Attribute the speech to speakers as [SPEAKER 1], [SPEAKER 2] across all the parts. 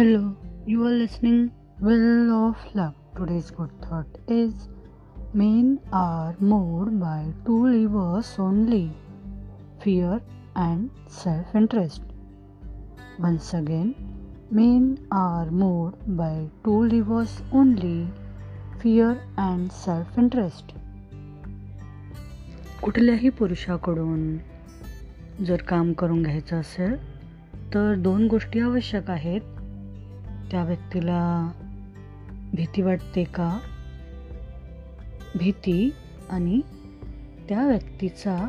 [SPEAKER 1] Hello, you are listening Will of Love. Today's good thought is Men are moved by two levers only fear and self interest. Once again, men are moved by two levers only fear and self interest. कुठल्याही पुरुषाकडून जर काम करून घ्यायचं असेल तर दोन गोष्टी आवश्यक आहेत त्या व्यक्तीला भीती वाटते का? भीती आणि त्या व्यक्तीचा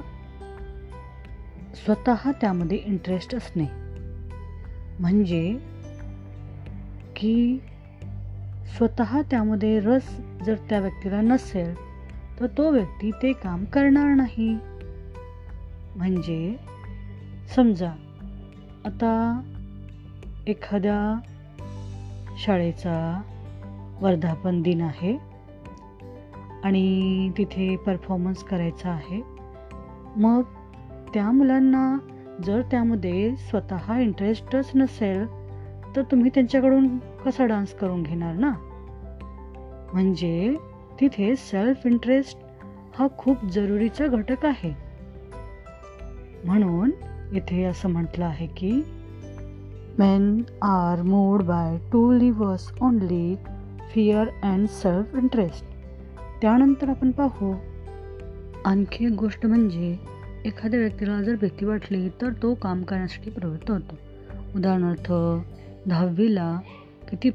[SPEAKER 1] स्वतः त्यामध्ये इंटरेस्ट असणे. म्हणजे की स्वतः त्यामध्ये रस जर त्या व्यक्तीला नसेल तर तो व्यक्ती ते काम करणार नाही. म्हणजे समजा आता एखाद्या शाळेचा वर्धापन दिन आहे आणि तिथे परफॉर्मन्स करायचा आहे. मग त्या मुलांना जर त्यामध्ये स्वतः इंटरेस्टच नसेल तर तुम्ही त्यांच्याकडून कसा डान्स करून घेणार ना? म्हणजे तिथे सेल्फ इंटरेस्ट हा खूप जरुरीचा घटक आहे. म्हणून इथे असं म्हटलं आहे की men are moved by two levers only, fear and self interest त्यानंतर आपण पाहू आणखी एक गोष्ट म्हणजे एखाद्या व्यक्तीला जर भीती वाटली तर तो काम करण्यासाठी प्रवृत्त होतो. उदाहरणार्थ दहावीला किती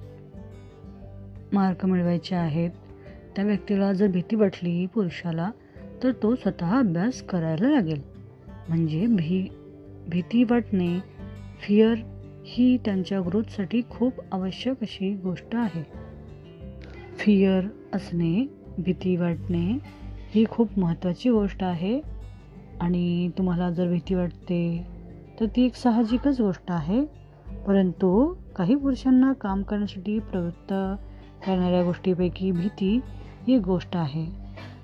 [SPEAKER 1] मार्क मिळवायचे आहेत? त्या व्यक्तीला जर भीती वाटली पुरुषाला तर तो स्वतः अभ्यास करायला लागेल. म्हणजे भी भीती वाटणे फिअर ही त्यांच्या ग्रोथसाठी खूप आवश्यक अशी गोष्ट आहे. फिअर असणे भीती वाटणे ही खूप महत्त्वाची गोष्ट आहे. आणि तुम्हाला जर भीती वाटते तर ती एक साहजिकच गोष्ट आहे. परंतु काही पुरुषांना काम करण्यासाठी प्रवृत्त करणाऱ्या गोष्टीपैकी भीती ही गोष्ट आहे.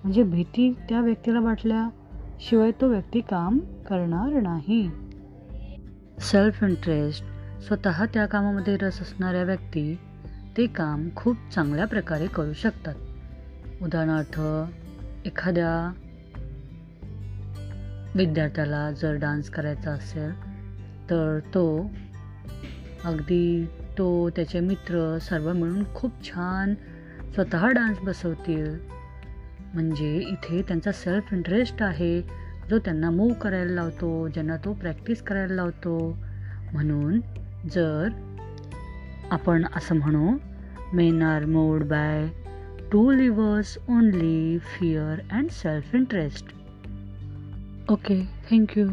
[SPEAKER 1] म्हणजे भीती त्या व्यक्तीला वाटल्याशिवाय तो व्यक्ती काम करणार नाही. सेल्फ इंटरेस्ट स्वतः त्या कामामध्ये रस असणाऱ्या व्यक्ती ते काम खूप चांगल्या प्रकारे करू शकतात. उदाहरणार्थ एखाद्या विद्यार्थ्याला जर डान्स करायचा असेल तर तो अगदी तो त्याचे मित्र सर्व मिळून खूप छान स्वतः डान्स बसवतील. म्हणजे इथे त्यांचा सेल्फ इंटरेस्ट आहे जो त्यांना मूव करायला लावतो ज्यांना तो प्रॅक्टिस करायला लावतो. म्हणून जर आपण असं म्हणू men are moved by two levers only fear and self interest okay thank you